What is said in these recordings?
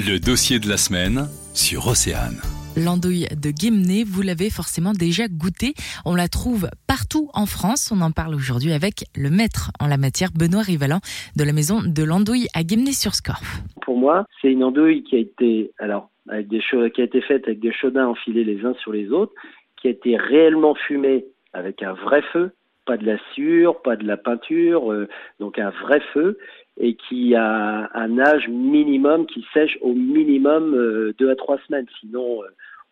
Le dossier de la semaine sur Océane. L'andouille de Guémené, vous l'avez forcément déjà goûté. On la trouve partout en France. On en parle aujourd'hui avec le maître en la matière, Benoît Rivalan, de la maison de l'andouille à Guémené-sur-Scorff. Pour moi, c'est une andouille qui a été, alors, avec des qui a été faite avec des chaudins enfilés les uns sur les autres, qui a été réellement fumée avec un vrai feu, pas de la sciure, pas de la peinture, euh, donc un vrai feu, et qui a un âge minimum qui sèche au minimum euh, deux à trois semaines. Sinon, euh,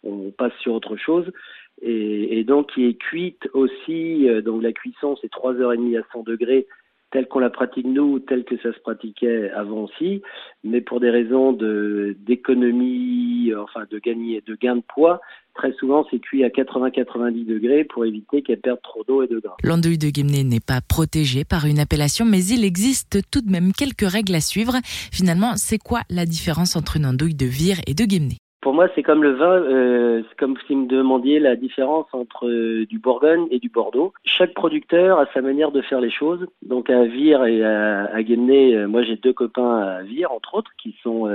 on passe sur autre chose. Et, donc qui est cuite aussi. Euh, donc la cuisson, c'est trois heures et demie à 100 degrés telle qu'on la pratique nous, telle que ça se pratiquait avant aussi, mais pour des raisons d'économie, enfin de gagner, de gain de poids, très souvent c'est cuit à 80-90 degrés pour éviter qu'elle perde trop d'eau et de gras. L'andouille de Guémené n'est pas protégé par une appellation, mais il existe tout de même quelques règles à suivre. Finalement, c'est quoi la différence entre une andouille de Vire et de Guémené? Pour moi, c'est comme le vin, euh, c'est comme si vous me demandiez la différence entre euh, du Bourgogne et du Bordeaux. Chaque producteur a sa manière de faire les choses. Donc à Vire et à, à Guémené, euh, moi j'ai deux copains à Vire, entre autres, qui sont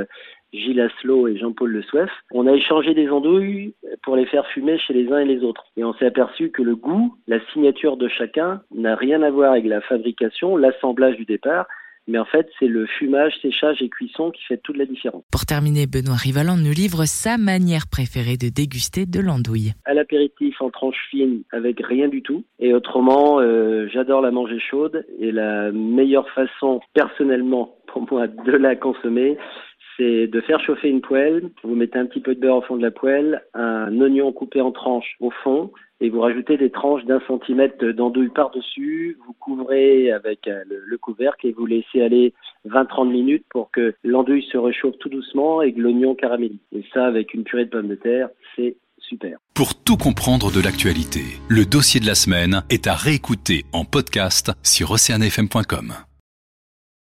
Gilles Asselot et Jean-Paul Le Souef. On a échangé des andouilles pour les faire fumer chez les uns et les autres. Et on s'est aperçu que le goût, la signature de chacun n'a rien à voir avec la fabrication, l'assemblage du départ, mais en fait, c'est le fumage, séchage et cuisson qui fait toute la différence. Pour terminer, Benoît Rivalan nous livre sa manière préférée de déguster de l'andouille. À l'apéritif, en tranche fine, avec rien du tout. Et autrement, euh, j'adore la manger chaude. Et la meilleure façon, personnellement, pour moi, de la consommer, c'est de faire chauffer une poêle. Vous mettez un petit peu de beurre au fond de la poêle, un oignon coupé en tranches au fond, et vous rajoutez des tranches d'un centimètre d'andouille par-dessus. Vous couvrez avec euh, le, couvercle et vous laissez aller 20-30 minutes pour que l'andouille se réchauffe tout doucement et que l'oignon caramélise. Et ça, avec une purée de pommes de terre, c'est super. Pour tout comprendre de l'actualité, le dossier de la semaine est à réécouter en podcast sur oceanfm.com.